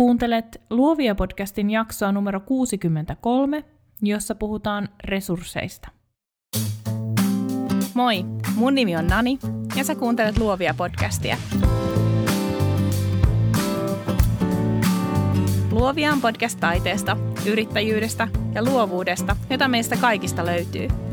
Kuuntelet Luovia podcastin jaksoa numero 63, jossa puhutaan resursseista. Moi, mun nimi on Nani ja sä kuuntelet Luovia podcastia. Luovia on podcast taiteesta, yrittäjyydestä ja luovuudesta, jota meistä kaikista löytyy –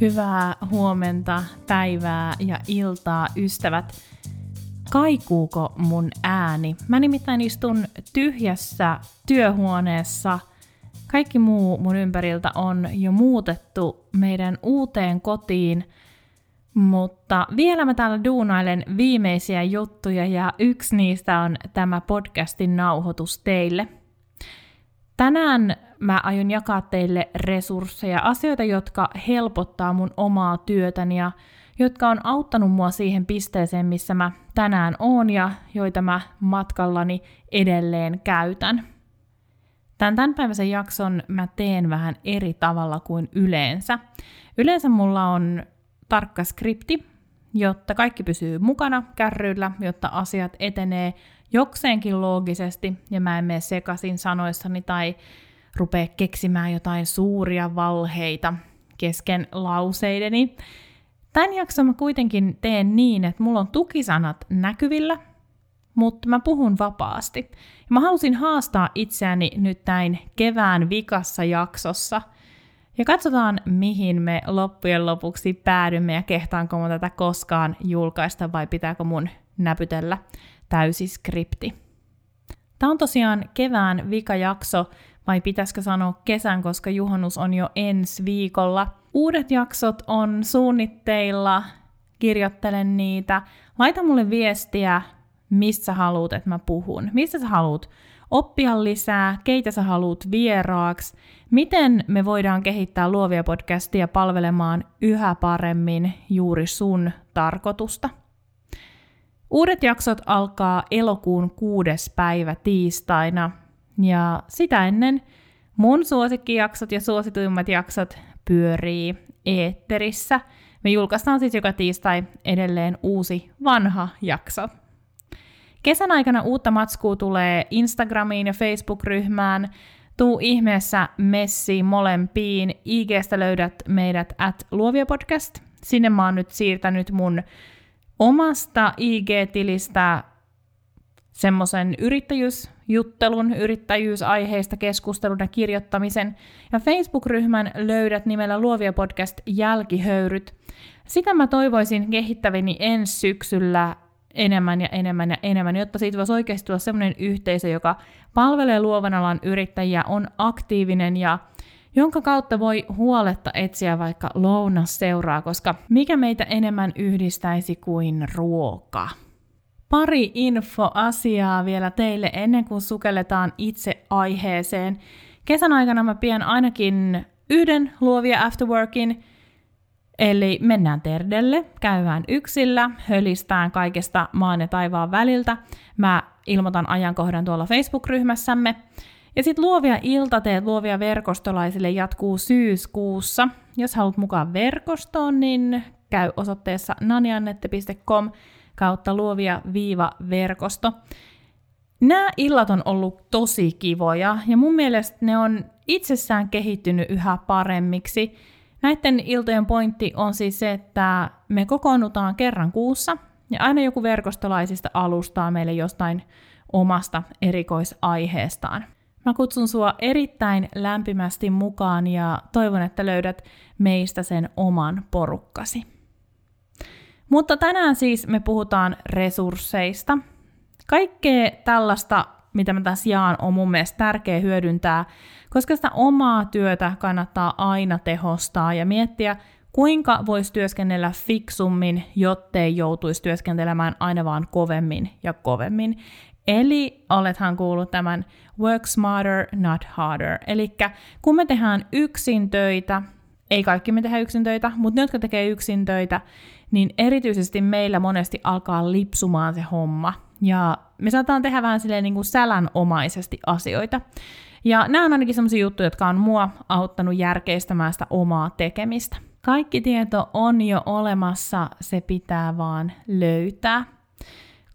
Hyvää huomenta, päivää ja iltaa, ystävät. Kaikuuko mun ääni? Mä nimittäin istun tyhjässä työhuoneessa. Kaikki muu mun ympäriltä on jo muutettu meidän uuteen kotiin, mutta vielä mä täällä duunailen viimeisiä juttuja ja yksi niistä on tämä podcastin nauhoitus teille – Tänään mä aion jakaa teille resursseja, asioita, jotka helpottaa mun omaa työtäni ja jotka on auttanut mua siihen pisteeseen, missä mä tänään oon ja joita mä matkallani edelleen käytän. Tämän tämänpäiväisen jakson mä teen vähän eri tavalla kuin yleensä. Yleensä mulla on tarkka skripti, jotta kaikki pysyy mukana kärryillä, jotta asiat etenee jokseenkin loogisesti ja mä en mene sekaisin sanoissani tai rupea keksimään jotain suuria valheita kesken lauseideni. Tämän jakson mä kuitenkin teen niin, että mulla on tukisanat näkyvillä, mutta mä puhun vapaasti. Ja mä halusin haastaa itseäni nyt näin kevään vikassa jaksossa. Ja katsotaan, mihin me loppujen lopuksi päädymme ja kehtaanko mun tätä koskaan julkaista vai pitääkö mun näpytellä täysi skripti. Tämä on tosiaan kevään vikajakso, vai pitäisikö sanoa kesän, koska juhannus on jo ensi viikolla. Uudet jaksot on suunnitteilla, kirjoittelen niitä. Laita mulle viestiä, missä haluat, että mä puhun. Mistä sä haluat oppia lisää, keitä sä haluat vieraaksi, miten me voidaan kehittää luovia podcastia palvelemaan yhä paremmin juuri sun tarkoitusta. Uudet jaksot alkaa elokuun kuudes päivä tiistaina, ja sitä ennen mun suosikkijaksot ja suosituimmat jaksot pyörii eetterissä. Me julkaistaan siis joka tiistai edelleen uusi vanha jakso. Kesän aikana uutta matskua tulee Instagramiin ja Facebook-ryhmään. Tuu ihmeessä messiin molempiin. IGstä löydät meidät at Luovia Podcast. Sinne mä oon nyt siirtänyt mun omasta IG-tilistä semmoisen yrittäjyysjuttelun, yrittäjyysaiheista keskustelun ja kirjoittamisen. Ja Facebook-ryhmän löydät nimellä Luovia podcast jälkihöyryt. Sitä mä toivoisin kehittäväni ensi syksyllä enemmän ja enemmän ja enemmän, jotta siitä voisi oikeasti tulla semmoinen yhteisö, joka palvelee luovan alan yrittäjiä, on aktiivinen ja jonka kautta voi huoletta etsiä vaikka lounasseuraa, koska mikä meitä enemmän yhdistäisi kuin ruoka? Pari infoasiaa vielä teille ennen kuin sukelletaan itse aiheeseen. Kesän aikana mä pidän ainakin yhden luovia afterworkin, eli mennään terdelle, käydään yksillä, hölistään kaikesta maan ja taivaan väliltä. Mä ilmoitan ajankohdan tuolla Facebook-ryhmässämme. Ja sitten luovia iltateet luovia verkostolaisille jatkuu syyskuussa. Jos haluat mukaan verkostoon, niin käy osoitteessa naniannette.com kautta luovia viiva verkosto. Nämä illat on ollut tosi kivoja ja mun mielestä ne on itsessään kehittynyt yhä paremmiksi. Näiden iltojen pointti on siis se, että me kokoonnutaan kerran kuussa ja aina joku verkostolaisista alustaa meille jostain omasta erikoisaiheestaan. Mä kutsun sua erittäin lämpimästi mukaan ja toivon, että löydät meistä sen oman porukkasi. Mutta tänään siis me puhutaan resursseista. Kaikkea tällaista, mitä mä tässä jaan, on mun mielestä tärkeä hyödyntää, koska sitä omaa työtä kannattaa aina tehostaa ja miettiä, kuinka voisi työskennellä fiksummin, jottei joutuisi työskentelemään aina vaan kovemmin ja kovemmin. Eli olethan kuullut tämän work smarter, not harder. Eli kun me tehdään yksin töitä, ei kaikki me tehdä yksin töitä, mutta ne, jotka tekee yksin töitä, niin erityisesti meillä monesti alkaa lipsumaan se homma. ja me saataan tehdä vähän silleen niin kuin sälänomaisesti asioita. Ja nämä on ainakin sellaisia juttuja, jotka on mua auttanut järkeistämään sitä omaa tekemistä. Kaikki tieto on jo olemassa, se pitää vaan löytää.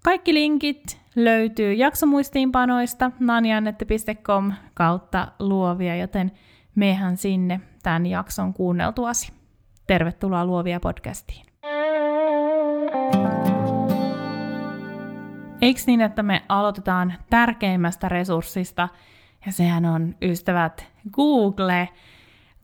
Kaikki linkit löytyy jaksomuistiinpanoista nanjannette.com kautta luovia, joten mehän sinne tämän jakson kuunneltuasi. Tervetuloa Luovia podcastiin. Eikö niin, että me aloitetaan tärkeimmästä resurssista, ja sehän on, ystävät, Google.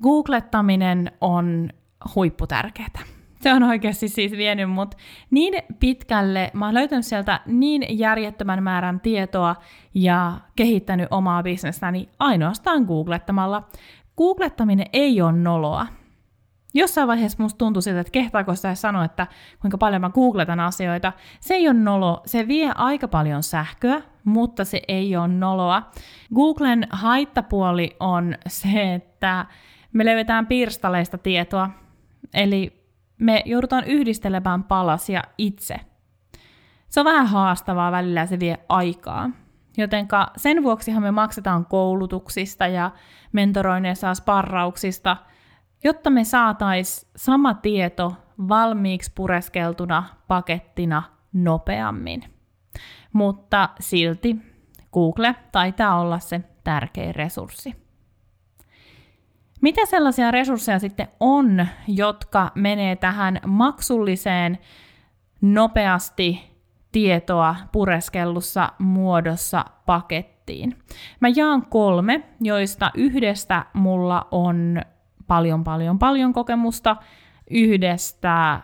Googlettaminen on huipputärkeää. Se on oikeasti siis vienyt mut niin pitkälle, mä oon löytänyt sieltä niin järjettömän määrän tietoa ja kehittänyt omaa bisnestäni ainoastaan googlettamalla. Googlettaminen ei ole noloa. Jossain vaiheessa musta tuntui siltä, että kehtaako sitä sanoa, että kuinka paljon mä googletan asioita. Se ei ole nolo, se vie aika paljon sähköä, mutta se ei ole noloa. Googlen haittapuoli on se, että me löydetään pirstaleista tietoa, eli me joudutaan yhdistelemään palasia itse. Se on vähän haastavaa välillä se vie aikaa. Jotenka sen vuoksihan me maksetaan koulutuksista ja mentoroineissa sparrauksista – jotta me saatais sama tieto valmiiksi pureskeltuna pakettina nopeammin. Mutta silti Google taitaa olla se tärkein resurssi. Mitä sellaisia resursseja sitten on, jotka menee tähän maksulliseen, nopeasti tietoa pureskellussa muodossa pakettiin? Mä jaan kolme, joista yhdestä mulla on paljon, paljon, paljon kokemusta, yhdestä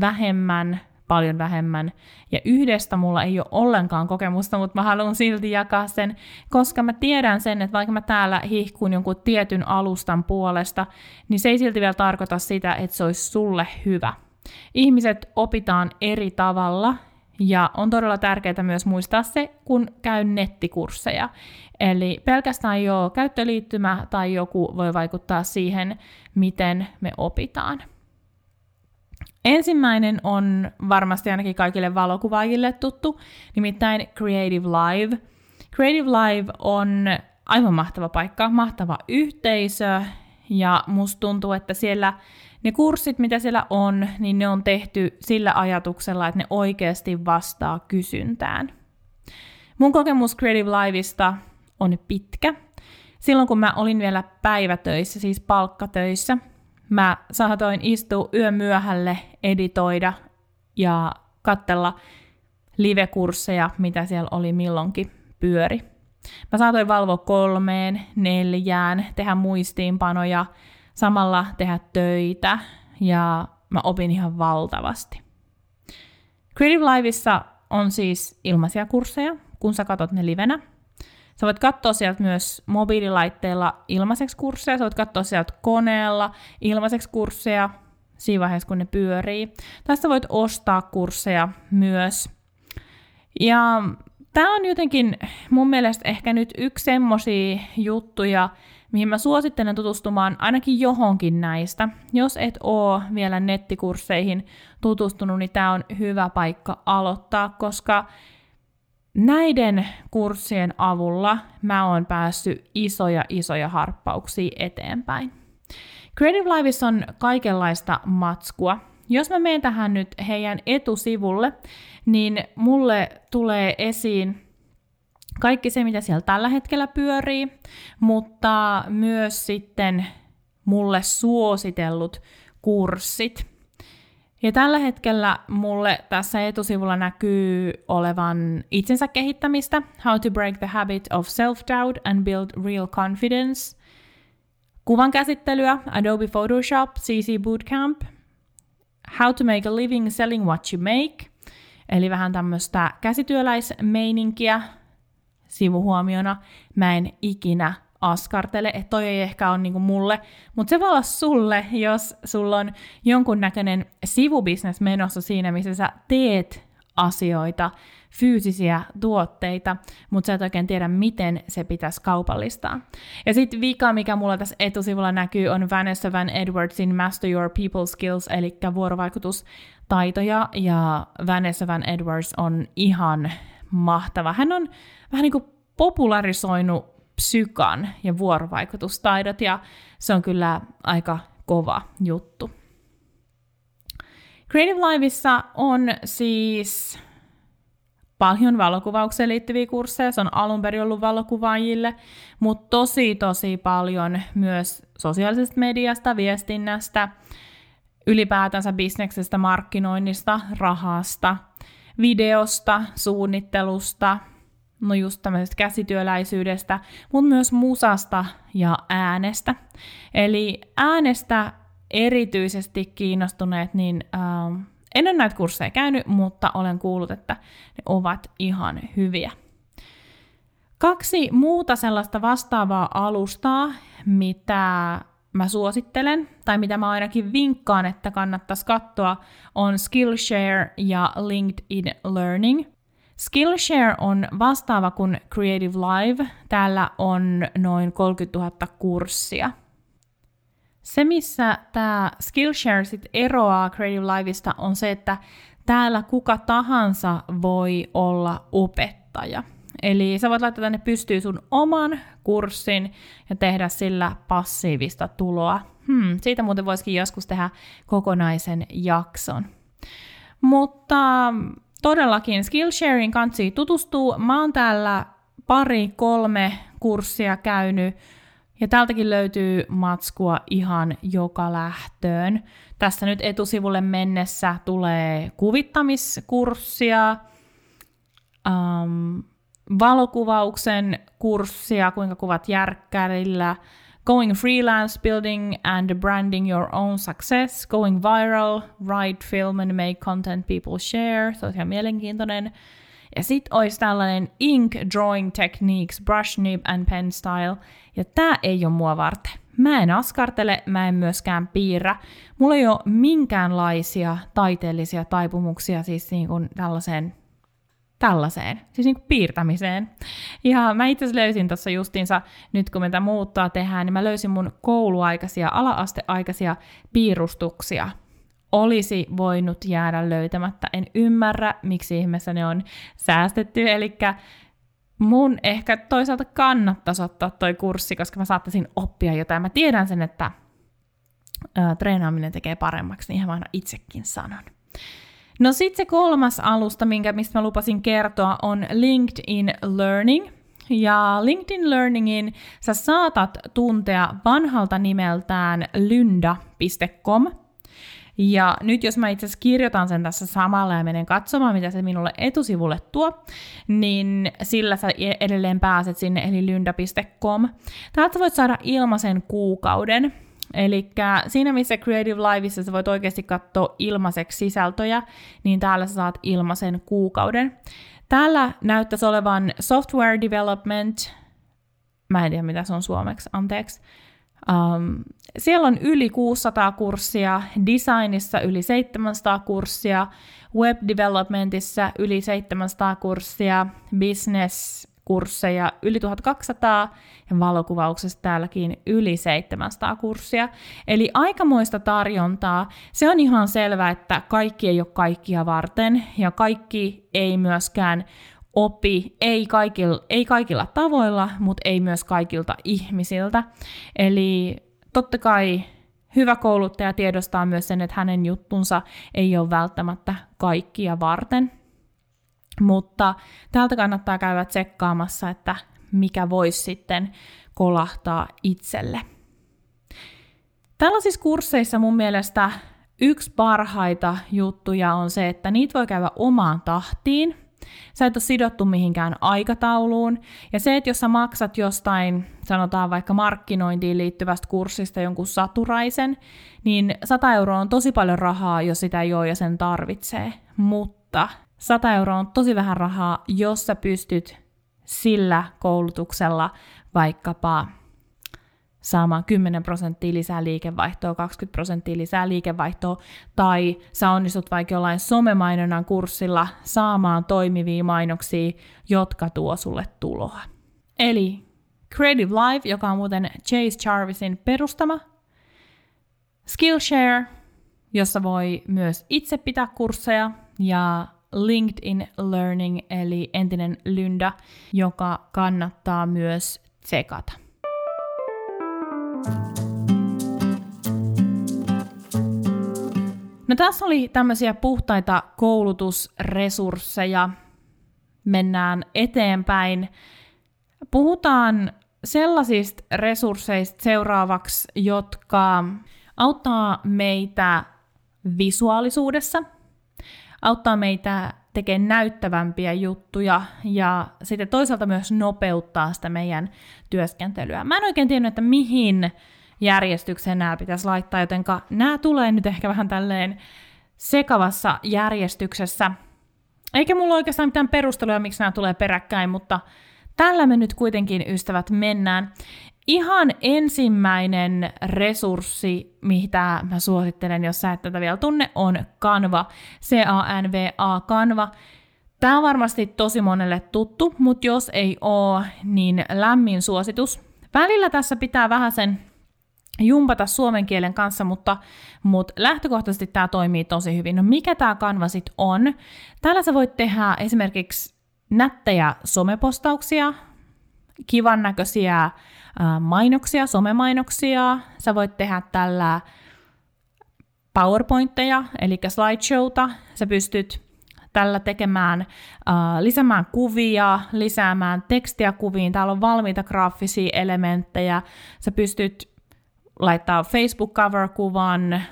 vähemmän, paljon vähemmän, ja yhdestä mulla ei ole ollenkaan kokemusta, mutta mä haluan silti jakaa sen, koska mä tiedän sen, että vaikka mä täällä hihkun jonkun tietyn alustan puolesta, niin se ei silti vielä tarkoita sitä, että se olisi sulle hyvä. Ihmiset opitaan eri tavalla, ja on todella tärkeää myös muistaa se, kun käy nettikursseja. Eli pelkästään jo käyttöliittymä tai joku voi vaikuttaa siihen, miten me opitaan. Ensimmäinen on varmasti ainakin kaikille valokuvaajille tuttu, nimittäin Creative Live. Creative Live on aivan mahtava paikka, mahtava yhteisö, ja musta tuntuu, että siellä ne kurssit, mitä siellä on, niin ne on tehty sillä ajatuksella, että ne oikeasti vastaa kysyntään. Mun kokemus Creative Liveista on pitkä. Silloin kun mä olin vielä päivätöissä, siis palkkatöissä, mä saatoin istua yön myöhälle, editoida ja katsella live-kursseja, mitä siellä oli milloinkin pyöri. Mä saatoin valvoa kolmeen, neljään, tehdä muistiinpanoja, samalla tehdä töitä ja mä opin ihan valtavasti. Creative Liveissa on siis ilmaisia kursseja, kun sä katot ne livenä. Sä voit katsoa sieltä myös mobiililaitteella ilmaiseksi kursseja, sä voit katsoa sieltä koneella ilmaiseksi kursseja siinä vaiheessa, kun ne pyörii. Tästä voit ostaa kursseja myös. Ja tämä on jotenkin mun mielestä ehkä nyt yksi semmosia juttuja, mihin mä suosittelen tutustumaan ainakin johonkin näistä. Jos et oo vielä nettikursseihin tutustunut, niin tämä on hyvä paikka aloittaa, koska näiden kurssien avulla mä oon päässyt isoja isoja harppauksia eteenpäin. Creative Liveissa on kaikenlaista matskua. Jos mä menen tähän nyt heidän etusivulle, niin mulle tulee esiin kaikki se, mitä siellä tällä hetkellä pyörii, mutta myös sitten mulle suositellut kurssit. Ja tällä hetkellä mulle tässä etusivulla näkyy olevan itsensä kehittämistä, How to break the habit of self-doubt and build real confidence, kuvan käsittelyä, Adobe Photoshop, CC Bootcamp, How to make a living selling what you make, eli vähän tämmöistä käsityöläismeininkiä, sivuhuomiona. Mä en ikinä askartele, että toi ei ehkä ole niinku mulle, mutta se voi olla sulle, jos sulla on jonkunnäköinen sivubisnes menossa siinä, missä sä teet asioita, fyysisiä tuotteita, mutta sä et oikein tiedä, miten se pitäisi kaupallistaa. Ja sitten vika, mikä mulla tässä etusivulla näkyy, on Vanessa Van Edwardsin Master Your People Skills, eli vuorovaikutustaitoja, ja Vanessa Van Edwards on ihan mahtava. Hän on vähän niin kuin popularisoinut psykan ja vuorovaikutustaidot, ja se on kyllä aika kova juttu. Creative Liveissa on siis paljon valokuvaukseen liittyviä kursseja, se on alun perin ollut valokuvaajille, mutta tosi tosi paljon myös sosiaalisesta mediasta, viestinnästä, ylipäätänsä bisneksestä, markkinoinnista, rahasta, videosta, suunnittelusta, no just tämmöisestä käsityöläisyydestä, mutta myös musasta ja äänestä. Eli äänestä erityisesti kiinnostuneet, niin äh, en ole näitä kursseja käynyt, mutta olen kuullut, että ne ovat ihan hyviä. Kaksi muuta sellaista vastaavaa alustaa, mitä mä suosittelen, tai mitä mä ainakin vinkkaan, että kannattaisi katsoa, on Skillshare ja LinkedIn Learning. Skillshare on vastaava kuin Creative Live. Täällä on noin 30 000 kurssia. Se, missä tämä Skillshare sit eroaa Creative Liveista, on se, että täällä kuka tahansa voi olla opettaja. Eli sä voit laittaa tänne pystyyn sun oman kurssin ja tehdä sillä passiivista tuloa. Hmm, siitä muuten voisikin joskus tehdä kokonaisen jakson. Mutta todellakin Skillsharein kansi tutustuu. Mä oon täällä pari, kolme kurssia käynyt ja täältäkin löytyy matskua ihan joka lähtöön. Tässä nyt etusivulle mennessä tulee kuvittamiskurssia, um, valokuvauksen kurssia, kuinka kuvat järkkärillä, Going freelance, building and branding your own success, going viral, write, film and make content people share. Se on ihan mielenkiintoinen. Ja sitten olisi tällainen ink drawing techniques, brush nib and pen style. Ja tämä ei ole mua varten. Mä en askartele, mä en myöskään piirrä. Mulla ei ole minkäänlaisia taiteellisia taipumuksia siis niin kuin tällaiseen tällaiseen, siis niin kuin piirtämiseen. Ja mä itse löysin tuossa justiinsa, nyt kun me tätä muuttaa tehdään, niin mä löysin mun kouluaikaisia, ala-asteaikaisia piirustuksia. Olisi voinut jäädä löytämättä. En ymmärrä, miksi ihmeessä ne on säästetty. Eli mun ehkä toisaalta kannattaisi ottaa toi kurssi, koska mä saattaisin oppia jotain. Mä tiedän sen, että ää, treenaaminen tekee paremmaksi, niin mä aina itsekin sanon. No sitten se kolmas alusta, minkä, mistä mä lupasin kertoa, on LinkedIn Learning. Ja LinkedIn Learningin sä saatat tuntea vanhalta nimeltään lynda.com. Ja nyt jos mä itse asiassa kirjoitan sen tässä samalla ja menen katsomaan, mitä se minulle etusivulle tuo, niin sillä sä edelleen pääset sinne, eli lynda.com. Täältä voit saada ilmaisen kuukauden, Eli siinä missä Creative Liveissa sä voit oikeasti katsoa ilmaiseksi sisältöjä, niin täällä sä saat ilmaisen kuukauden. Täällä näyttäisi olevan software development, mä en tiedä mitä se on suomeksi, anteeksi. Um, siellä on yli 600 kurssia, designissa yli 700 kurssia, web developmentissa yli 700 kurssia, business kursseja yli 1200 ja valokuvauksessa täälläkin yli 700 kurssia. Eli aikamoista tarjontaa. Se on ihan selvä, että kaikki ei ole kaikkia varten ja kaikki ei myöskään opi, ei kaikilla, ei kaikilla tavoilla, mutta ei myös kaikilta ihmisiltä. Eli totta kai hyvä kouluttaja tiedostaa myös sen, että hänen juttunsa ei ole välttämättä kaikkia varten. Mutta täältä kannattaa käydä tsekkaamassa, että mikä voisi sitten kolahtaa itselle. Tällaisissa kursseissa mun mielestä yksi parhaita juttuja on se, että niitä voi käydä omaan tahtiin. Sä et ole sidottu mihinkään aikatauluun. Ja se, että jos sä maksat jostain, sanotaan vaikka markkinointiin liittyvästä kurssista jonkun saturaisen, niin 100 euroa on tosi paljon rahaa, jos sitä ei ole ja sen tarvitsee. Mutta 100 euroa on tosi vähän rahaa, jos sä pystyt sillä koulutuksella vaikkapa saamaan 10 prosenttia lisää liikevaihtoa, 20 prosenttia lisää liikevaihtoa, tai sä onnistut vaikka jollain somemainonnan kurssilla saamaan toimivia mainoksia, jotka tuo sulle tuloa. Eli Creative Live, joka on muuten Chase Jarvisin perustama, Skillshare, jossa voi myös itse pitää kursseja, ja LinkedIn Learning, eli entinen Lynda, joka kannattaa myös tsekata. No tässä oli tämmöisiä puhtaita koulutusresursseja. Mennään eteenpäin. Puhutaan sellaisista resursseista seuraavaksi, jotka auttaa meitä visuaalisuudessa, auttaa meitä tekemään näyttävämpiä juttuja ja sitten toisaalta myös nopeuttaa sitä meidän työskentelyä. Mä en oikein tiennyt, että mihin järjestykseen nämä pitäisi laittaa, joten nämä tulee nyt ehkä vähän tälleen sekavassa järjestyksessä. Eikä mulla oikeastaan mitään perusteluja, miksi nämä tulee peräkkäin, mutta tällä me nyt kuitenkin, ystävät, mennään. Ihan ensimmäinen resurssi, mitä mä suosittelen, jos sä et tätä vielä tunne, on Canva. C-A-N-V-A, Canva. Tämä on varmasti tosi monelle tuttu, mutta jos ei oo, niin lämmin suositus. Välillä tässä pitää vähän sen jumpata suomen kielen kanssa, mutta, mutta lähtökohtaisesti tämä toimii tosi hyvin. No mikä tämä Canva sitten on? Täällä sä voit tehdä esimerkiksi nättejä somepostauksia, kivan näköisiä mainoksia, somemainoksia. Sä voit tehdä tällä PowerPointteja, eli slideshowta. Sä pystyt tällä tekemään, lisäämään kuvia, lisäämään tekstiä kuviin. Täällä on valmiita graafisia elementtejä. Sä pystyt laittaa Facebook cover-kuvan,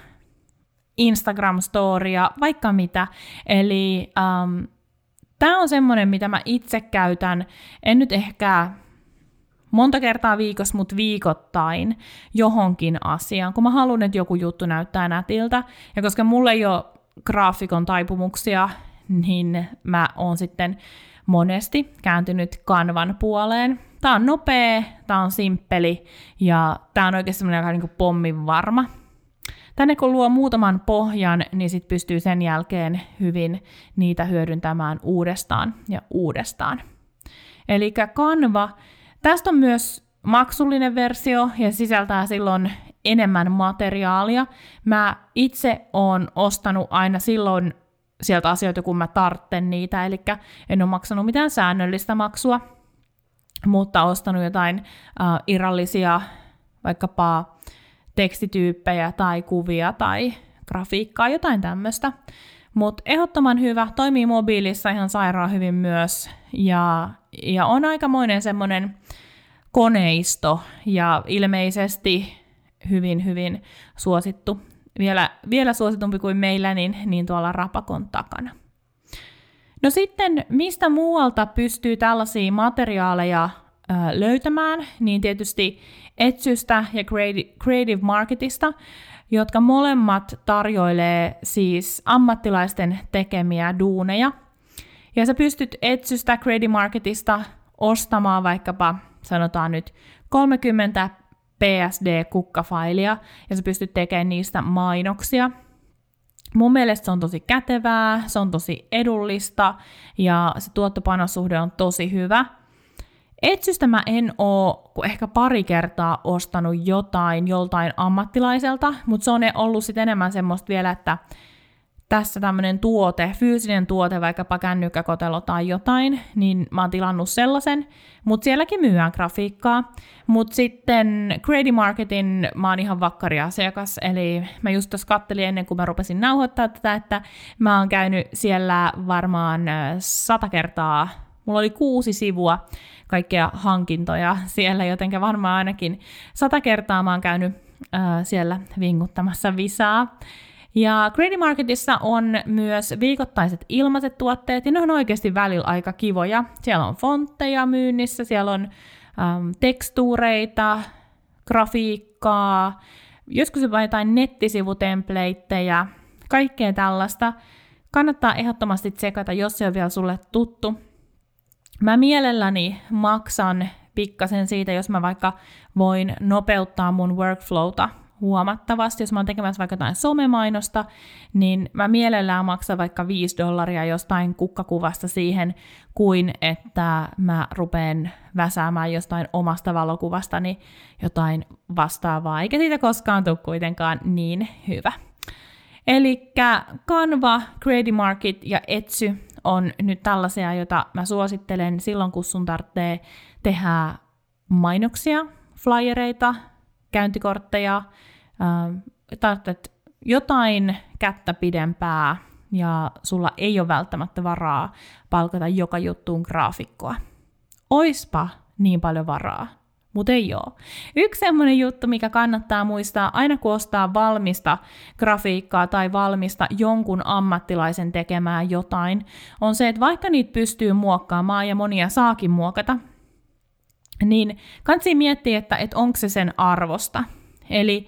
Instagram-storia, vaikka mitä. Eli tämä on semmoinen, mitä mä itse käytän, en nyt ehkä monta kertaa viikossa, mutta viikoittain johonkin asiaan, kun mä haluan, että joku juttu näyttää nätiltä. Ja koska mulle ei ole graafikon taipumuksia, niin mä oon sitten monesti kääntynyt kanvan puoleen. Tää on nopea, tää on simppeli ja tää on oikeasti semmoinen aika niin pommin varma. Tänne kun luo muutaman pohjan, niin sit pystyy sen jälkeen hyvin niitä hyödyntämään uudestaan ja uudestaan. Eli Canva Tästä on myös maksullinen versio ja sisältää silloin enemmän materiaalia. Mä itse oon ostanut aina silloin sieltä asioita, kun mä tartten niitä, eli en ole maksanut mitään säännöllistä maksua, mutta ostanut jotain uh, irrallisia vaikkapa tekstityyppejä tai kuvia tai grafiikkaa, jotain tämmöistä. Mutta ehdottoman hyvä, toimii mobiilissa ihan sairaan hyvin myös, ja, ja on aikamoinen semmoinen koneisto, ja ilmeisesti hyvin, hyvin suosittu. Vielä, vielä suositumpi kuin meillä, niin, niin tuolla Rapakon takana. No sitten, mistä muualta pystyy tällaisia materiaaleja ö, löytämään, niin tietysti Etsystä ja Creative Marketista, jotka molemmat tarjoilee siis ammattilaisten tekemiä duuneja. Ja sä pystyt Etsystä, Creative Marketista ostamaan vaikkapa, sanotaan nyt 30 PSD-kukkafailia, ja sä pystyt tekemään niistä mainoksia. Mun mielestä se on tosi kätevää, se on tosi edullista, ja se tuottopanossuhde on tosi hyvä – Etsystä mä en oo ehkä pari kertaa ostanut jotain joltain ammattilaiselta, mutta se on ollut sitten enemmän semmoista vielä, että tässä tämmöinen tuote, fyysinen tuote, vaikkapa kännykkäkotelo tai jotain, niin mä oon tilannut sellaisen, mutta sielläkin myyään grafiikkaa. Mutta sitten Creative Marketin mä oon ihan vakkari asiakas, eli mä just tuossa kattelin ennen kuin mä rupesin nauhoittaa tätä, että mä oon käynyt siellä varmaan sata kertaa, mulla oli kuusi sivua kaikkia hankintoja siellä, jotenkin varmaan ainakin sata kertaa mä oon käynyt äh, siellä vinguttamassa visaa. Ja Grady Marketissa on myös viikoittaiset ilmaiset tuotteet, ja ne on oikeasti välillä aika kivoja. Siellä on fontteja myynnissä, siellä on ähm, tekstuureita, grafiikkaa, joskus jopa jotain nettisivutempleittejä, kaikkea tällaista. Kannattaa ehdottomasti tsekata, jos se on vielä sulle tuttu. Mä mielelläni maksan pikkasen siitä, jos mä vaikka voin nopeuttaa mun workflowta huomattavasti. Jos mä oon tekemässä vaikka jotain somemainosta, niin mä mielellään maksan vaikka 5 dollaria jostain kukkakuvasta siihen, kuin että mä rupeen väsäämään jostain omasta valokuvastani jotain vastaavaa, eikä siitä koskaan tule kuitenkaan niin hyvä. Eli Canva, Creative Market ja Etsy on nyt tällaisia, joita mä suosittelen silloin, kun sun tarvitsee tehdä mainoksia, flyereita, käyntikortteja, äh, tarvitset jotain kättä pidempää ja sulla ei ole välttämättä varaa palkata joka juttuun graafikkoa. Oispa niin paljon varaa, mutta ei ole. Yksi semmoinen juttu, mikä kannattaa muistaa aina kun ostaa valmista grafiikkaa tai valmista jonkun ammattilaisen tekemään jotain, on se, että vaikka niitä pystyy muokkaamaan ja monia saakin muokata, niin kannattaa miettiä, että, että onko se sen arvosta. Eli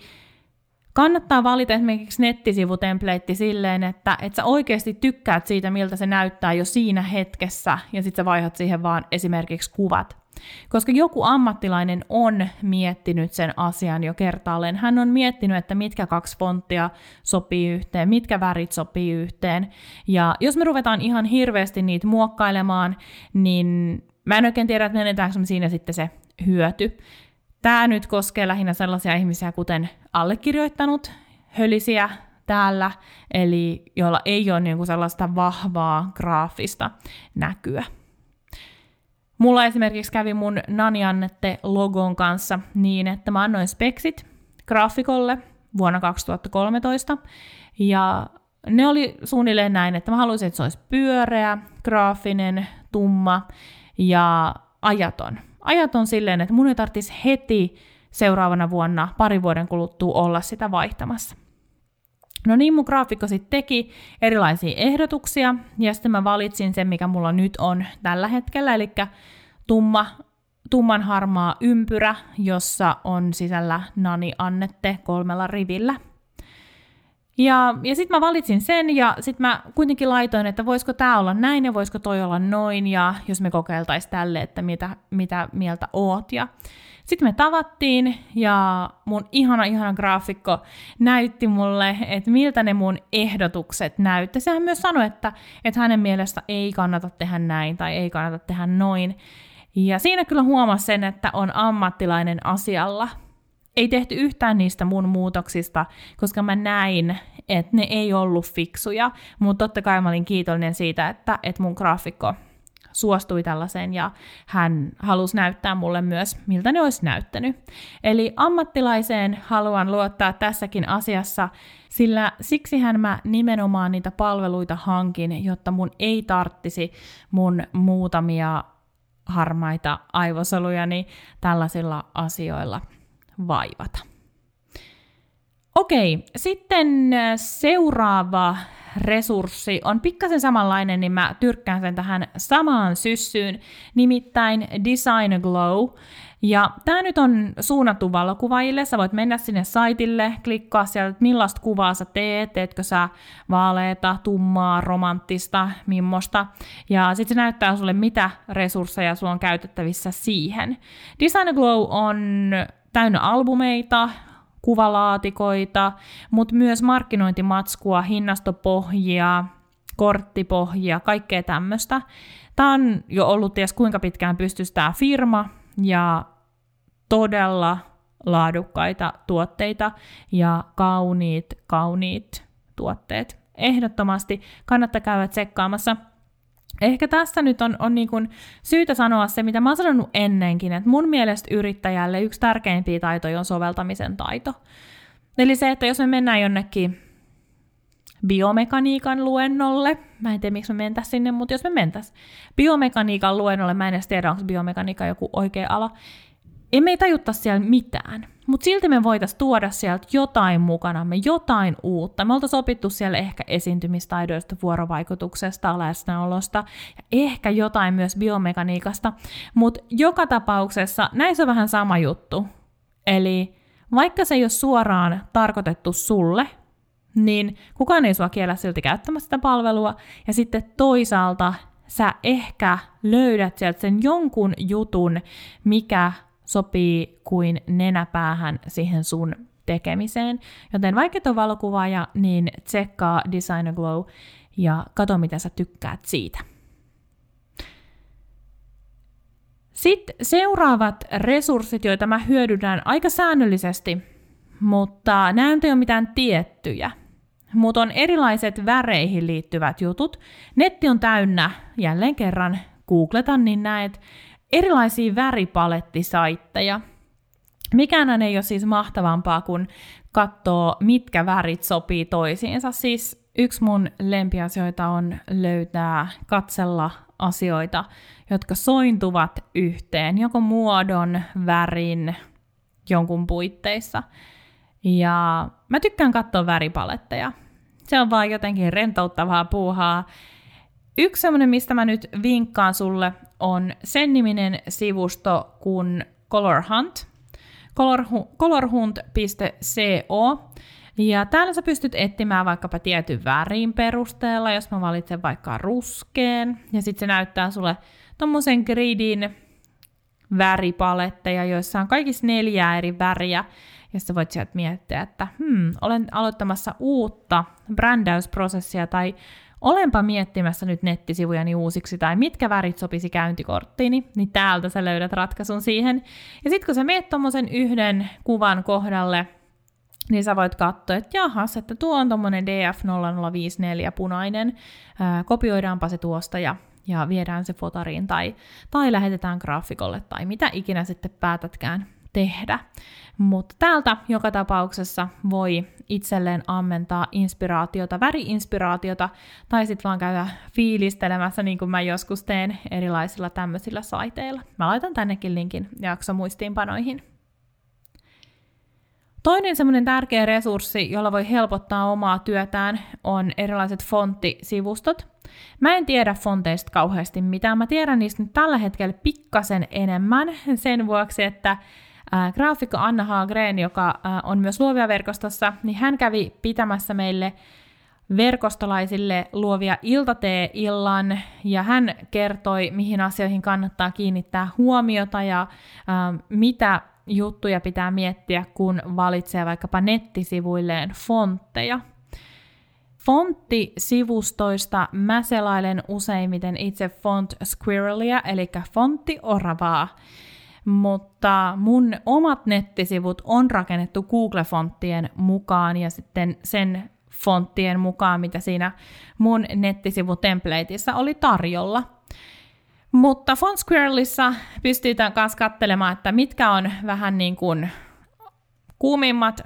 kannattaa valita esimerkiksi nettisivutempleitti silleen, että, että sä oikeasti tykkäät siitä, miltä se näyttää jo siinä hetkessä, ja sitten sä vaihdat siihen vaan esimerkiksi kuvat. Koska joku ammattilainen on miettinyt sen asian jo kertaalleen. Hän on miettinyt, että mitkä kaksi fonttia sopii yhteen, mitkä värit sopii yhteen. Ja jos me ruvetaan ihan hirveästi niitä muokkailemaan, niin mä en oikein tiedä, että menetäänkö me siinä sitten se hyöty. Tämä nyt koskee lähinnä sellaisia ihmisiä, kuten allekirjoittanut, hölisiä täällä, eli joilla ei ole niin kuin sellaista vahvaa graafista näkyä. Mulla esimerkiksi kävi mun Nani Annette logon kanssa niin, että mä annoin speksit graafikolle vuonna 2013, ja ne oli suunnilleen näin, että mä haluaisin, että se olisi pyöreä, graafinen, tumma ja ajaton. Ajaton silleen, että mun ei tarvitsisi heti seuraavana vuonna, pari vuoden kuluttua olla sitä vaihtamassa. No niin, mun graafikko sitten teki erilaisia ehdotuksia, ja sitten mä valitsin sen, mikä mulla nyt on tällä hetkellä, eli tumma, tumman harmaa ympyrä, jossa on sisällä Nani Annette kolmella rivillä. Ja, ja sitten mä valitsin sen, ja sitten mä kuitenkin laitoin, että voisiko tämä olla näin, ja voisiko toi olla noin, ja jos me kokeiltaisiin tälle, että mitä, mitä mieltä oot. Ja sitten me tavattiin ja mun ihana ihana graafikko näytti mulle, että miltä ne mun ehdotukset näytti. Sehän myös sanoi, että, että hänen mielestä ei kannata tehdä näin tai ei kannata tehdä noin. Ja siinä kyllä huomasi sen, että on ammattilainen asialla. Ei tehty yhtään niistä mun muutoksista, koska mä näin, että ne ei ollut fiksuja, mutta totta kai mä olin kiitollinen siitä, että, että mun graafikko suostui tällaiseen ja hän halusi näyttää mulle myös, miltä ne olisi näyttänyt. Eli ammattilaiseen haluan luottaa tässäkin asiassa, sillä siksihän mä nimenomaan niitä palveluita hankin, jotta mun ei tarttisi mun muutamia harmaita aivosolujani tällaisilla asioilla vaivata. Okei, sitten seuraava resurssi on pikkasen samanlainen, niin mä tyrkkään sen tähän samaan syssyyn, nimittäin Design Glow. Ja tämä nyt on suunnattu valokuvaajille. Sä voit mennä sinne saitille, klikkaa sieltä, millaista kuvaa sä teet, teetkö sä vaaleita, tummaa, romanttista, mimmosta. Ja sitten se näyttää sulle, mitä resursseja sulla on käytettävissä siihen. Design Glow on täynnä albumeita, kuvalaatikoita, mutta myös markkinointimatskua, hinnastopohjia, korttipohjia, kaikkea tämmöistä. Tämä on jo ollut ties kuinka pitkään pystyssä tämä firma ja todella laadukkaita tuotteita ja kauniit, kauniit tuotteet. Ehdottomasti kannattaa käydä tsekkaamassa – Ehkä tässä nyt on, on niin kuin syytä sanoa se, mitä mä oon sanonut ennenkin, että mun mielestä yrittäjälle yksi tärkeimpiä taitoja on soveltamisen taito. Eli se, että jos me mennään jonnekin biomekaniikan luennolle, mä en tiedä miksi me mentäisiin sinne, mutta jos me mentäisiin biomekaniikan luennolle, mä en edes tiedä, onko biomekaniikka joku oikea ala, emme ei tajutta siellä mitään. Mutta silti me voitaisiin tuoda sieltä jotain mukanamme, jotain uutta. Me oltaisiin opittu siellä ehkä esiintymistaidoista, vuorovaikutuksesta, läsnäolosta ja ehkä jotain myös biomekaniikasta. Mutta joka tapauksessa näissä on vähän sama juttu. Eli vaikka se ei ole suoraan tarkoitettu sulle, niin kukaan ei sua kiellä silti käyttämästä sitä palvelua. Ja sitten toisaalta sä ehkä löydät sieltä sen jonkun jutun, mikä sopii kuin nenäpäähän siihen sun tekemiseen. Joten vaikka et ole valokuvaaja, niin tsekkaa Designer Glow ja kato, mitä sä tykkäät siitä. Sitten seuraavat resurssit, joita mä hyödynnän aika säännöllisesti, mutta nämä ei ole mitään tiettyjä. mutta on erilaiset väreihin liittyvät jutut. Netti on täynnä, jälleen kerran googletan, niin näet erilaisia väripalettisaitteja. Mikään ei ole siis mahtavampaa kuin katsoa, mitkä värit sopii toisiinsa. Siis yksi mun lempiasioita on löytää, katsella asioita, jotka sointuvat yhteen, joko muodon, värin, jonkun puitteissa. Ja mä tykkään katsoa väripaletteja. Se on vaan jotenkin rentouttavaa puuhaa. Yksi semmoinen, mistä mä nyt vinkkaan sulle, on sen niminen sivusto kuin Color Hunt. colorhunt.co. Ja täällä sä pystyt etsimään vaikkapa tietyn värin perusteella, jos mä valitsen vaikka ruskeen, ja sitten se näyttää sulle tommosen gridin väripaletteja, joissa on kaikissa neljää eri väriä, ja sä voit sieltä miettiä, että hmm, olen aloittamassa uutta brändäysprosessia tai olenpa miettimässä nyt nettisivujani uusiksi tai mitkä värit sopisi käyntikorttiini, niin täältä sä löydät ratkaisun siihen. Ja sitten kun sä meet tommosen yhden kuvan kohdalle, niin sä voit katsoa, että jahas, että tuo on tommonen DF0054 punainen, ää, kopioidaanpa se tuosta ja, ja viedään se fotariin tai, tai lähetetään graafikolle tai mitä ikinä sitten päätätkään tehdä. Mutta täältä joka tapauksessa voi itselleen ammentaa inspiraatiota, väriinspiraatiota, tai sitten vaan käydä fiilistelemässä, niin kuin mä joskus teen erilaisilla tämmöisillä saiteilla. Mä laitan tännekin linkin jakso muistiinpanoihin. Toinen semmoinen tärkeä resurssi, jolla voi helpottaa omaa työtään, on erilaiset fonttisivustot. Mä en tiedä fonteista kauheasti mitään. Mä tiedän niistä nyt tällä hetkellä pikkasen enemmän sen vuoksi, että ää, graafikko Anna Haagren, joka ää, on myös luovia verkostossa, niin hän kävi pitämässä meille verkostolaisille luovia iltatee-illan, ja hän kertoi, mihin asioihin kannattaa kiinnittää huomiota ja ää, mitä juttuja pitää miettiä, kun valitsee vaikkapa nettisivuilleen fontteja. Fonttisivustoista mä selailen useimmiten itse Font Squirrelia, eli fonttioravaa, mutta mun omat nettisivut on rakennettu Google-fonttien mukaan ja sitten sen fonttien mukaan, mitä siinä mun nettisivutempleitissä oli tarjolla. Mutta Font Squirrelissa pystytään myös katselemaan, että mitkä on vähän niin kuin kuumimmat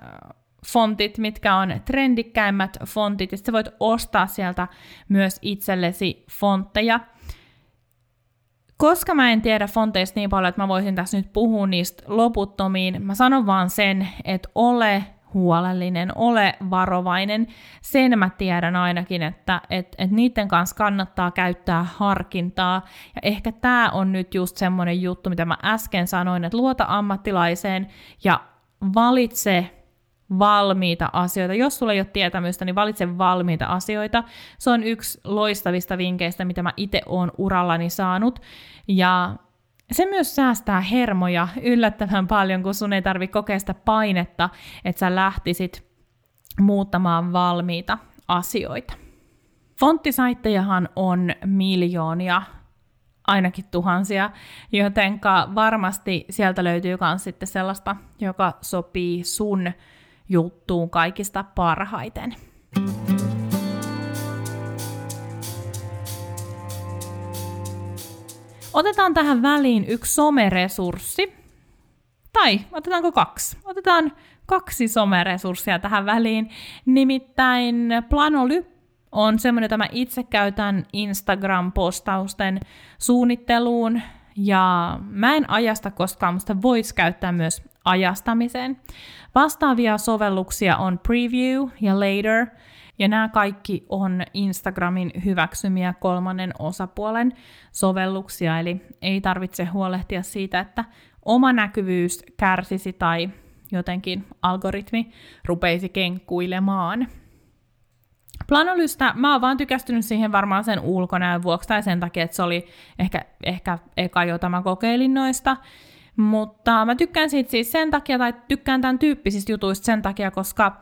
fontit, mitkä on trendikkäimmät fontit, ja sitten voit ostaa sieltä myös itsellesi fontteja. Koska mä en tiedä fonteista niin paljon, että mä voisin tässä nyt puhua niistä loputtomiin, mä sanon vaan sen, että ole huolellinen, ole varovainen. Sen mä tiedän ainakin, että et, et niiden kanssa kannattaa käyttää harkintaa. Ja ehkä tämä on nyt just semmoinen juttu, mitä mä äsken sanoin, että luota ammattilaiseen ja valitse valmiita asioita. Jos sulla ei ole tietämystä, niin valitse valmiita asioita. Se on yksi loistavista vinkkeistä, mitä mä itse oon urallani saanut. Ja se myös säästää hermoja yllättävän paljon, kun sun ei tarvi kokea sitä painetta, että sä lähtisit muuttamaan valmiita asioita. Fonttisaittejahan on miljoonia, ainakin tuhansia, jotenka varmasti sieltä löytyy myös sitten sellaista, joka sopii sun juttuun kaikista parhaiten. Otetaan tähän väliin yksi someresurssi. Tai otetaanko kaksi? Otetaan kaksi someresurssia tähän väliin. Nimittäin Planoly on semmoinen, jota mä itse käytän Instagram-postausten suunnitteluun. Ja mä en ajasta koskaan, mutta voisi käyttää myös ajastamiseen. Vastaavia sovelluksia on Preview ja Later, ja nämä kaikki on Instagramin hyväksymiä kolmannen osapuolen sovelluksia, eli ei tarvitse huolehtia siitä, että oma näkyvyys kärsisi tai jotenkin algoritmi rupeisi kenkkuilemaan. Planolystä mä oon vaan tykästynyt siihen varmaan sen ulkonäön vuoksi tai sen takia, että se oli ehkä, ehkä eka, jota mä kokeilin noista. Mutta mä tykkään siitä siis sen takia, tai tykkään tämän tyyppisistä jutuista sen takia, koska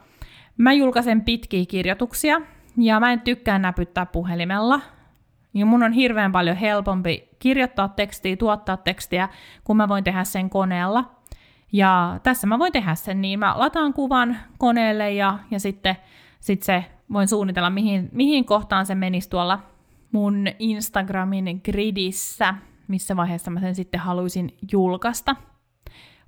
mä julkaisen pitkiä kirjoituksia, ja mä en tykkää näpyttää puhelimella. Ja mun on hirveän paljon helpompi kirjoittaa tekstiä, tuottaa tekstiä, kun mä voin tehdä sen koneella. Ja tässä mä voin tehdä sen niin, mä lataan kuvan koneelle ja, ja sitten sit se voin suunnitella, mihin, mihin kohtaan se menisi tuolla mun Instagramin gridissä, missä vaiheessa mä sen sitten haluaisin julkaista.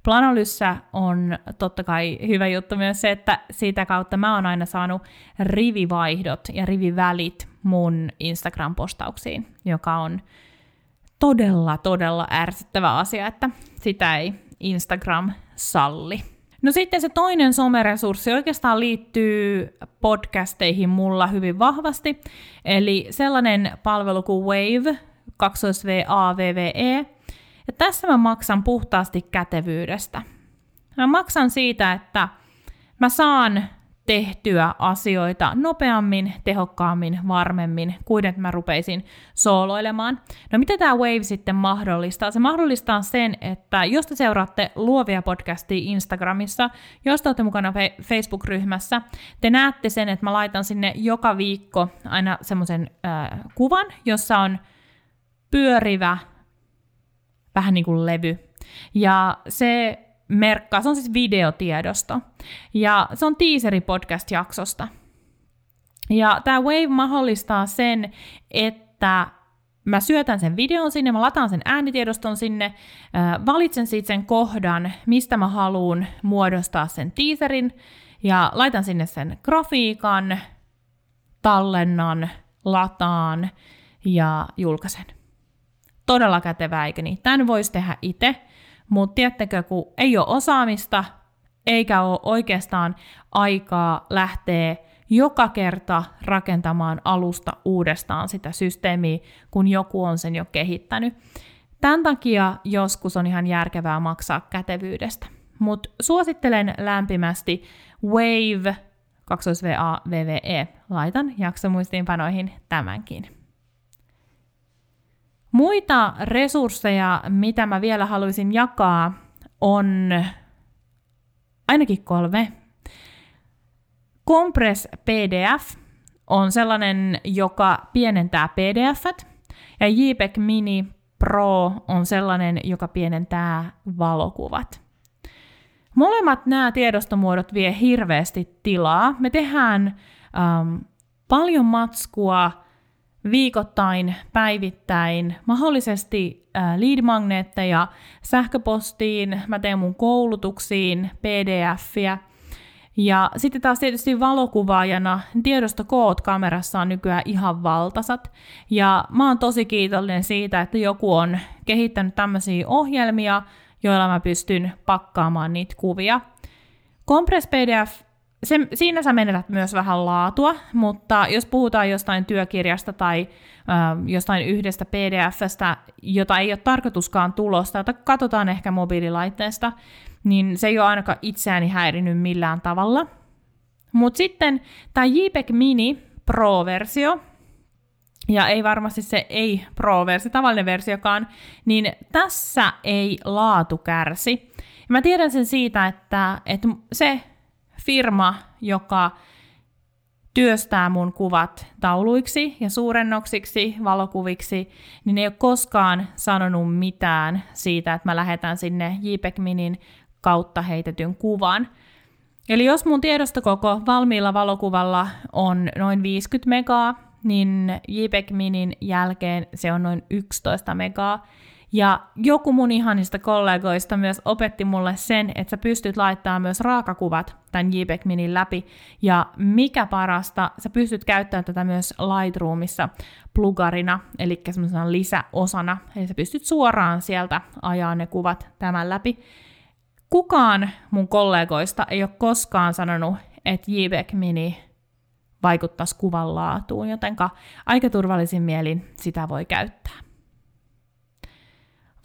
Planolyssä on totta kai hyvä juttu myös se, että siitä kautta mä oon aina saanut rivivaihdot ja rivivälit mun Instagram-postauksiin, joka on todella, todella ärsyttävä asia, että sitä ei Instagram salli. No sitten se toinen someresurssi oikeastaan liittyy podcasteihin mulla hyvin vahvasti, eli sellainen palvelu kuin Wave, 2 VAVVE, ja tässä mä maksan puhtaasti kätevyydestä. Mä maksan siitä, että mä saan tehtyä asioita nopeammin, tehokkaammin, varmemmin kuin että mä rupeisin sooloilemaan. No mitä tämä Wave sitten mahdollistaa? Se mahdollistaa sen, että jos te seuraatte luovia podcastia Instagramissa, jos te olette mukana Facebook-ryhmässä, te näette sen, että mä laitan sinne joka viikko aina semmoisen äh, kuvan, jossa on pyörivä vähän niin kuin levy. Ja se merkkaa, se on siis videotiedosto. Ja se on teaseri podcast-jaksosta. Ja tämä Wave mahdollistaa sen, että mä syötän sen videon sinne, mä lataan sen äänitiedoston sinne, valitsen siitä sen kohdan, mistä mä haluan muodostaa sen teaserin, ja laitan sinne sen grafiikan, tallennan, lataan ja julkaisen. Todella kätevää, eikö niin? Tämän voisi tehdä itse, mutta tiedättekö, kun ei ole osaamista, eikä ole oikeastaan aikaa lähteä joka kerta rakentamaan alusta uudestaan sitä systeemiä, kun joku on sen jo kehittänyt. Tämän takia joskus on ihan järkevää maksaa kätevyydestä. Mutta suosittelen lämpimästi Wave 2 VA VVE. Laitan jaksomuistiinpanoihin tämänkin. Muita resursseja, mitä mä vielä haluaisin jakaa, on ainakin kolme. Compress PDF on sellainen, joka pienentää pdf ja JPEG Mini Pro on sellainen, joka pienentää valokuvat. Molemmat nämä tiedostomuodot vie hirveästi tilaa. Me tehdään um, paljon matskua viikoittain, päivittäin, mahdollisesti lead-magneetteja sähköpostiin, mä teen mun koulutuksiin, pdf-iä, ja sitten taas tietysti valokuvaajana tiedostokoot kamerassa on nykyään ihan valtasat. Ja mä oon tosi kiitollinen siitä, että joku on kehittänyt tämmöisiä ohjelmia, joilla mä pystyn pakkaamaan niitä kuvia. Compress PDF se, siinä sä menetät myös vähän laatua, mutta jos puhutaan jostain työkirjasta tai ö, jostain yhdestä PDFstä, jota ei ole tarkoituskaan tulosta, jota katsotaan ehkä mobiililaitteesta, niin se ei ole ainakaan itseäni häirinyt millään tavalla. Mutta sitten tämä JPEG Mini Pro-versio, ja ei varmasti se ei Pro-versio, tavallinen versiokaan, niin tässä ei laatu kärsi. Ja mä tiedän sen siitä, että, että se firma, joka työstää mun kuvat tauluiksi ja suurennoksiksi, valokuviksi, niin ei ole koskaan sanonut mitään siitä, että mä lähetän sinne JPEG Minin kautta heitetyn kuvan. Eli jos mun tiedostokoko valmiilla valokuvalla on noin 50 megaa, niin JPEG Minin jälkeen se on noin 11 megaa. Ja joku mun ihanista kollegoista myös opetti mulle sen, että sä pystyt laittamaan myös raakakuvat tämän JPEG Minin läpi. Ja mikä parasta, sä pystyt käyttämään tätä myös Lightroomissa plugarina, eli semmoisena lisäosana. Eli sä pystyt suoraan sieltä ajaa ne kuvat tämän läpi. Kukaan mun kollegoista ei ole koskaan sanonut, että JPEG Mini vaikuttaisi kuvan laatuun, jotenka aika turvallisin mielin sitä voi käyttää.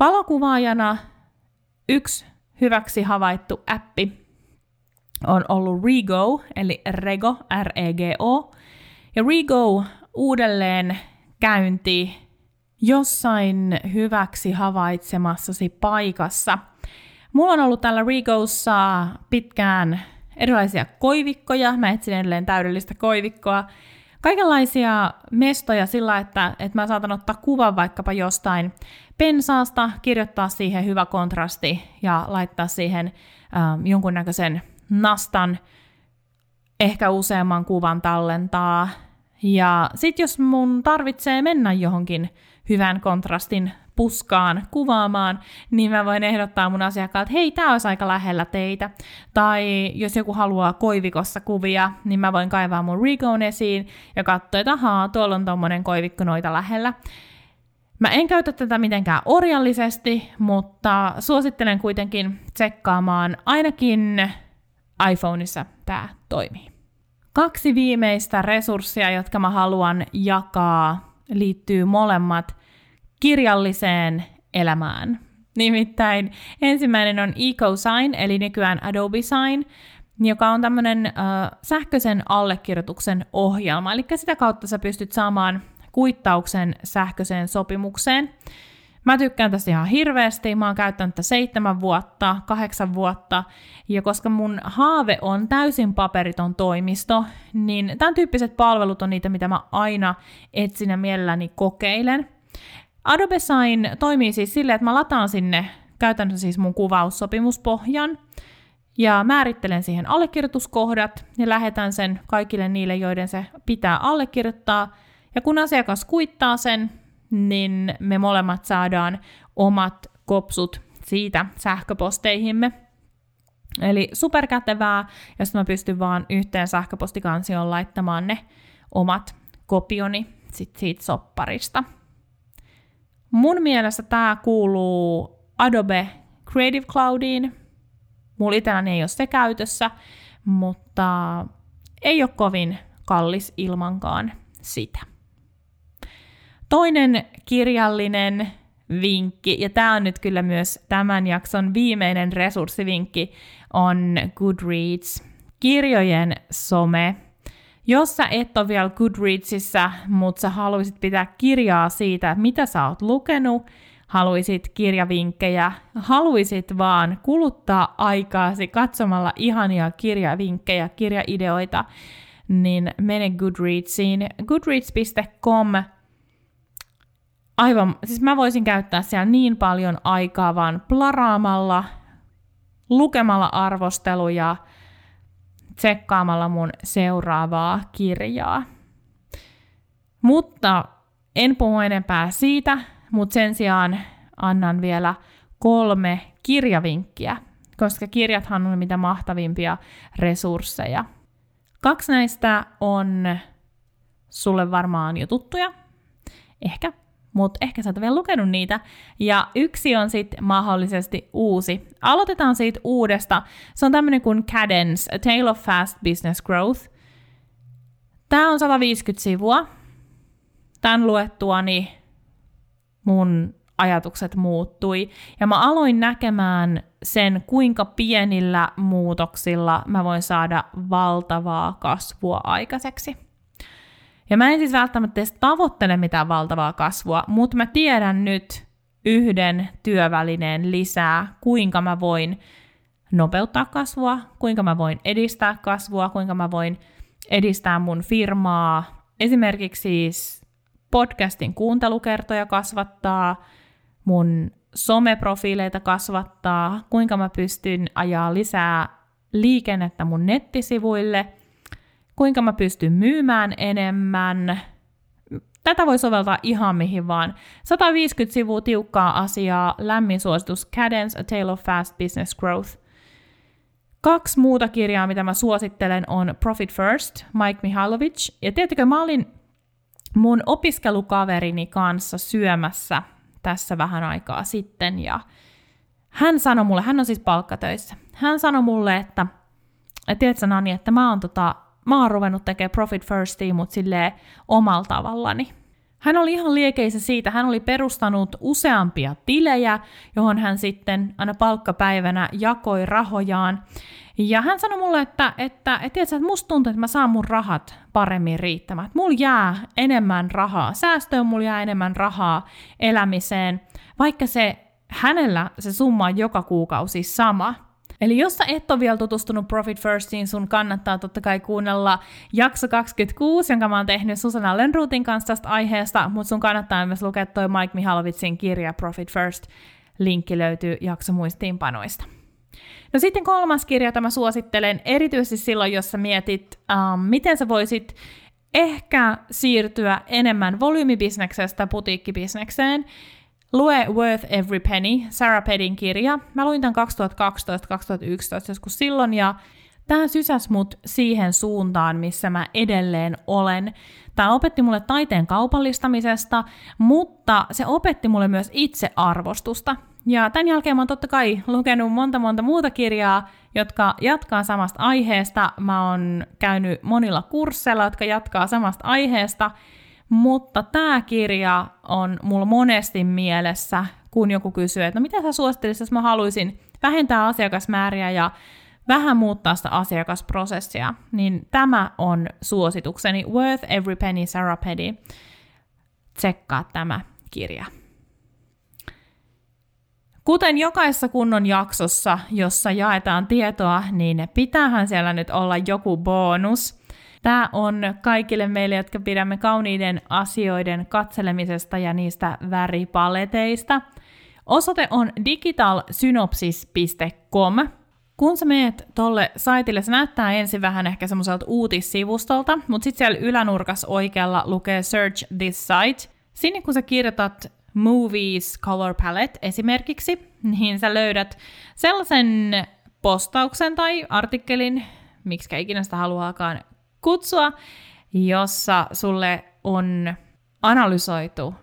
Valokuvaajana yksi hyväksi havaittu appi on ollut Rego, eli Rego, R-E-G-O. Ja Rego uudelleen käynti jossain hyväksi havaitsemassasi paikassa. Mulla on ollut täällä Regossa pitkään erilaisia koivikkoja. Mä etsin edelleen täydellistä koivikkoa. Kaikenlaisia mestoja sillä, että, että mä saatan ottaa kuvan vaikkapa jostain pensaasta, kirjoittaa siihen hyvä kontrasti ja laittaa siihen ähm, jonkunnäköisen nastan. ehkä useamman kuvan tallentaa. Ja sitten jos mun tarvitsee mennä johonkin hyvän kontrastin puskaan kuvaamaan, niin mä voin ehdottaa mun asiakkaalle, että hei, tää olisi aika lähellä teitä. Tai jos joku haluaa koivikossa kuvia, niin mä voin kaivaa mun Ricoon esiin ja katsoa, että ahaa, tuolla on tommonen koivikko noita lähellä. Mä en käytä tätä mitenkään orjallisesti, mutta suosittelen kuitenkin tsekkaamaan ainakin iPhoneissa tämä toimii. Kaksi viimeistä resurssia, jotka mä haluan jakaa, liittyy molemmat kirjalliseen elämään. Nimittäin ensimmäinen on EcoSign, eli nykyään Adobe Sign, joka on tämmöinen äh, sähköisen allekirjoituksen ohjelma. Eli sitä kautta sä pystyt saamaan kuittauksen sähköiseen sopimukseen. Mä tykkään tästä ihan hirveästi, mä oon käyttänyt tätä seitsemän vuotta, kahdeksan vuotta, ja koska mun haave on täysin paperiton toimisto, niin tämän tyyppiset palvelut on niitä, mitä mä aina etsin ja mielelläni kokeilen. Adobe Sign toimii siis silleen, että mä lataan sinne käytännössä siis mun kuvaussopimuspohjan, ja määrittelen siihen allekirjoituskohdat ja lähetän sen kaikille niille, joiden se pitää allekirjoittaa. Ja kun asiakas kuittaa sen, niin me molemmat saadaan omat kopsut siitä sähköposteihimme. Eli superkätevää, jos mä pystyn vaan yhteen sähköpostikansioon laittamaan ne omat kopioni sit siitä sopparista. Mun mielestä tämä kuuluu Adobe Creative Cloudiin. Mulla itselläni ei ole se käytössä, mutta ei ole kovin kallis ilmankaan sitä. Toinen kirjallinen vinkki, ja tämä on nyt kyllä myös tämän jakson viimeinen resurssivinkki, on Goodreads, kirjojen some. Jos sä et ole vielä Goodreadsissa, mutta sä haluaisit pitää kirjaa siitä, mitä sä oot lukenut, haluaisit kirjavinkkejä, haluaisit vaan kuluttaa aikaasi katsomalla ihania kirjavinkkejä, kirjaideoita, niin mene Goodreadsiin. Goodreads.com aivan, siis mä voisin käyttää siellä niin paljon aikaa vaan plaraamalla, lukemalla arvosteluja, tsekkaamalla mun seuraavaa kirjaa. Mutta en puhu enempää siitä, mutta sen sijaan annan vielä kolme kirjavinkkiä, koska kirjathan on mitä mahtavimpia resursseja. Kaksi näistä on sulle varmaan jo tuttuja, ehkä mutta ehkä sä oot vielä lukenut niitä. Ja yksi on sitten mahdollisesti uusi. Aloitetaan siitä uudesta. Se on tämmöinen kuin Cadence, A Tale of Fast Business Growth. Tämä on 150 sivua. Tämän luettuani mun ajatukset muuttui. Ja mä aloin näkemään sen, kuinka pienillä muutoksilla mä voin saada valtavaa kasvua aikaiseksi. Ja mä en siis välttämättä edes tavoittele mitään valtavaa kasvua, mutta mä tiedän nyt yhden työvälineen lisää, kuinka mä voin nopeuttaa kasvua, kuinka mä voin edistää kasvua, kuinka mä voin edistää mun firmaa, esimerkiksi siis podcastin kuuntelukertoja kasvattaa, mun someprofiileita kasvattaa, kuinka mä pystyn ajaa lisää liikennettä mun nettisivuille – kuinka mä pystyn myymään enemmän. Tätä voi soveltaa ihan mihin vaan. 150 sivua tiukkaa asiaa, lämmin suositus Cadence, A Tale of Fast Business Growth. Kaksi muuta kirjaa, mitä mä suosittelen, on Profit First, Mike Mihailovich. Ja tiedättekö, mä olin mun opiskelukaverini kanssa syömässä tässä vähän aikaa sitten, ja hän sanoi mulle, hän on siis palkkatöissä, hän sanoi mulle, että, että tiedätkö Nani, että mä oon tota, mä oon ruvennut tekemään Profit Firstia, mutta silleen omalla tavallani. Hän oli ihan liekeisä siitä, hän oli perustanut useampia tilejä, johon hän sitten aina palkkapäivänä jakoi rahojaan. Ja hän sanoi mulle, että, että, että, tiedätkö, että musta tuntuu, että mä saan mun rahat paremmin riittämään. Että mulla jää enemmän rahaa säästöön, mulla jää enemmän rahaa elämiseen, vaikka se hänellä se summa on joka kuukausi sama. Eli jos sä et ole vielä tutustunut Profit Firstiin, sun kannattaa totta kai kuunnella jakso 26, jonka mä oon tehnyt Susanna Lenruutin kanssa tästä aiheesta, mutta sun kannattaa myös lukea toi Mike Mihalovitsin kirja Profit First. Linkki löytyy jaksomuistiinpanoista. No sitten kolmas kirja, jota mä suosittelen, erityisesti silloin, jos sä mietit, um, miten sä voisit ehkä siirtyä enemmän volyymibisneksestä putiikkibisnekseen. Lue Worth Every Penny, Sarah Pedin kirja. Mä luin tämän 2012-2011 joskus silloin, ja tämä sysäs mut siihen suuntaan, missä mä edelleen olen. Tämä opetti mulle taiteen kaupallistamisesta, mutta se opetti mulle myös itsearvostusta. Ja tämän jälkeen mä oon totta kai lukenut monta monta muuta kirjaa, jotka jatkaa samasta aiheesta. Mä oon käynyt monilla kursseilla, jotka jatkaa samasta aiheesta, mutta tämä kirja on mulla monesti mielessä, kun joku kysyy, että no mitä sä suosittelisit, jos mä haluaisin vähentää asiakasmääriä ja vähän muuttaa sitä asiakasprosessia, niin tämä on suositukseni Worth Every Penny Sarah Petty. Tsekkaa tämä kirja. Kuten jokaisessa kunnon jaksossa, jossa jaetaan tietoa, niin pitäähän siellä nyt olla joku bonus. Tämä on kaikille meille, jotka pidämme kauniiden asioiden katselemisesta ja niistä väripaleteista. Osoite on digitalsynopsis.com. Kun sä meet tolle saitille, se näyttää ensin vähän ehkä semmoiselta uutissivustolta, mutta sitten siellä ylänurkas oikealla lukee Search this site. Sinne kun sä kirjoitat Movies Color Palette esimerkiksi, niin sä löydät sellaisen postauksen tai artikkelin, miksi ikinä sitä haluaakaan kutsua, jossa sulle on analysoitu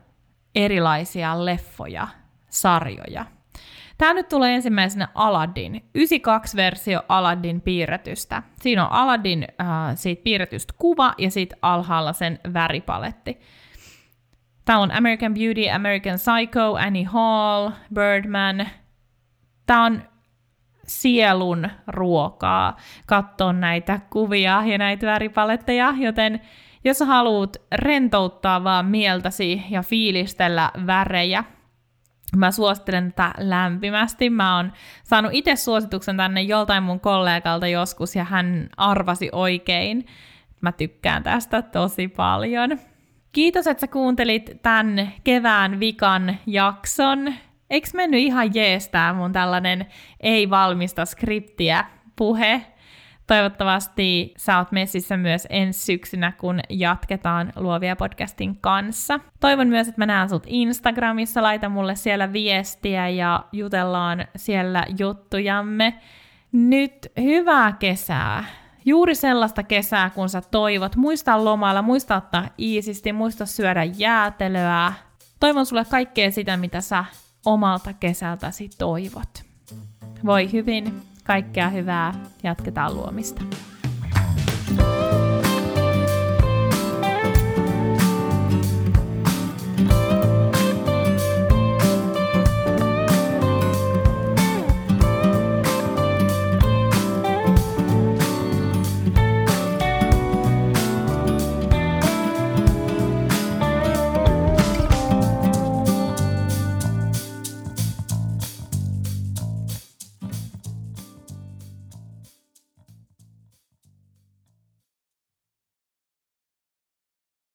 erilaisia leffoja, sarjoja. Tämä nyt tulee ensimmäisenä Aladdin, 92-versio Aladdin piirretystä. Siinä on Aladdin äh, siitä piirretystä kuva ja sitten alhaalla sen väripaletti. Täällä on American Beauty, American Psycho, Annie Hall, Birdman. Tämä on sielun ruokaa katsoa näitä kuvia ja näitä väripaletteja, joten jos haluat rentouttaa vaan mieltäsi ja fiilistellä värejä, mä suosittelen tätä lämpimästi. Mä oon saanut itse suosituksen tänne joltain mun kollegalta joskus ja hän arvasi oikein. Mä tykkään tästä tosi paljon. Kiitos, että sä kuuntelit tämän kevään vikan jakson. Eikö mennyt ihan jeestää mun tällainen ei-valmista skriptiä puhe? Toivottavasti sä oot messissä myös ensi syksynä, kun jatketaan Luovia podcastin kanssa. Toivon myös, että mä näen sut Instagramissa, laita mulle siellä viestiä ja jutellaan siellä juttujamme. Nyt hyvää kesää! Juuri sellaista kesää, kun sä toivot. Muista lomailla, muista ottaa iisisti, muista syödä jäätelöä. Toivon sulle kaikkea sitä, mitä sä omalta kesältäsi toivot. Voi hyvin, kaikkea hyvää, jatketaan luomista.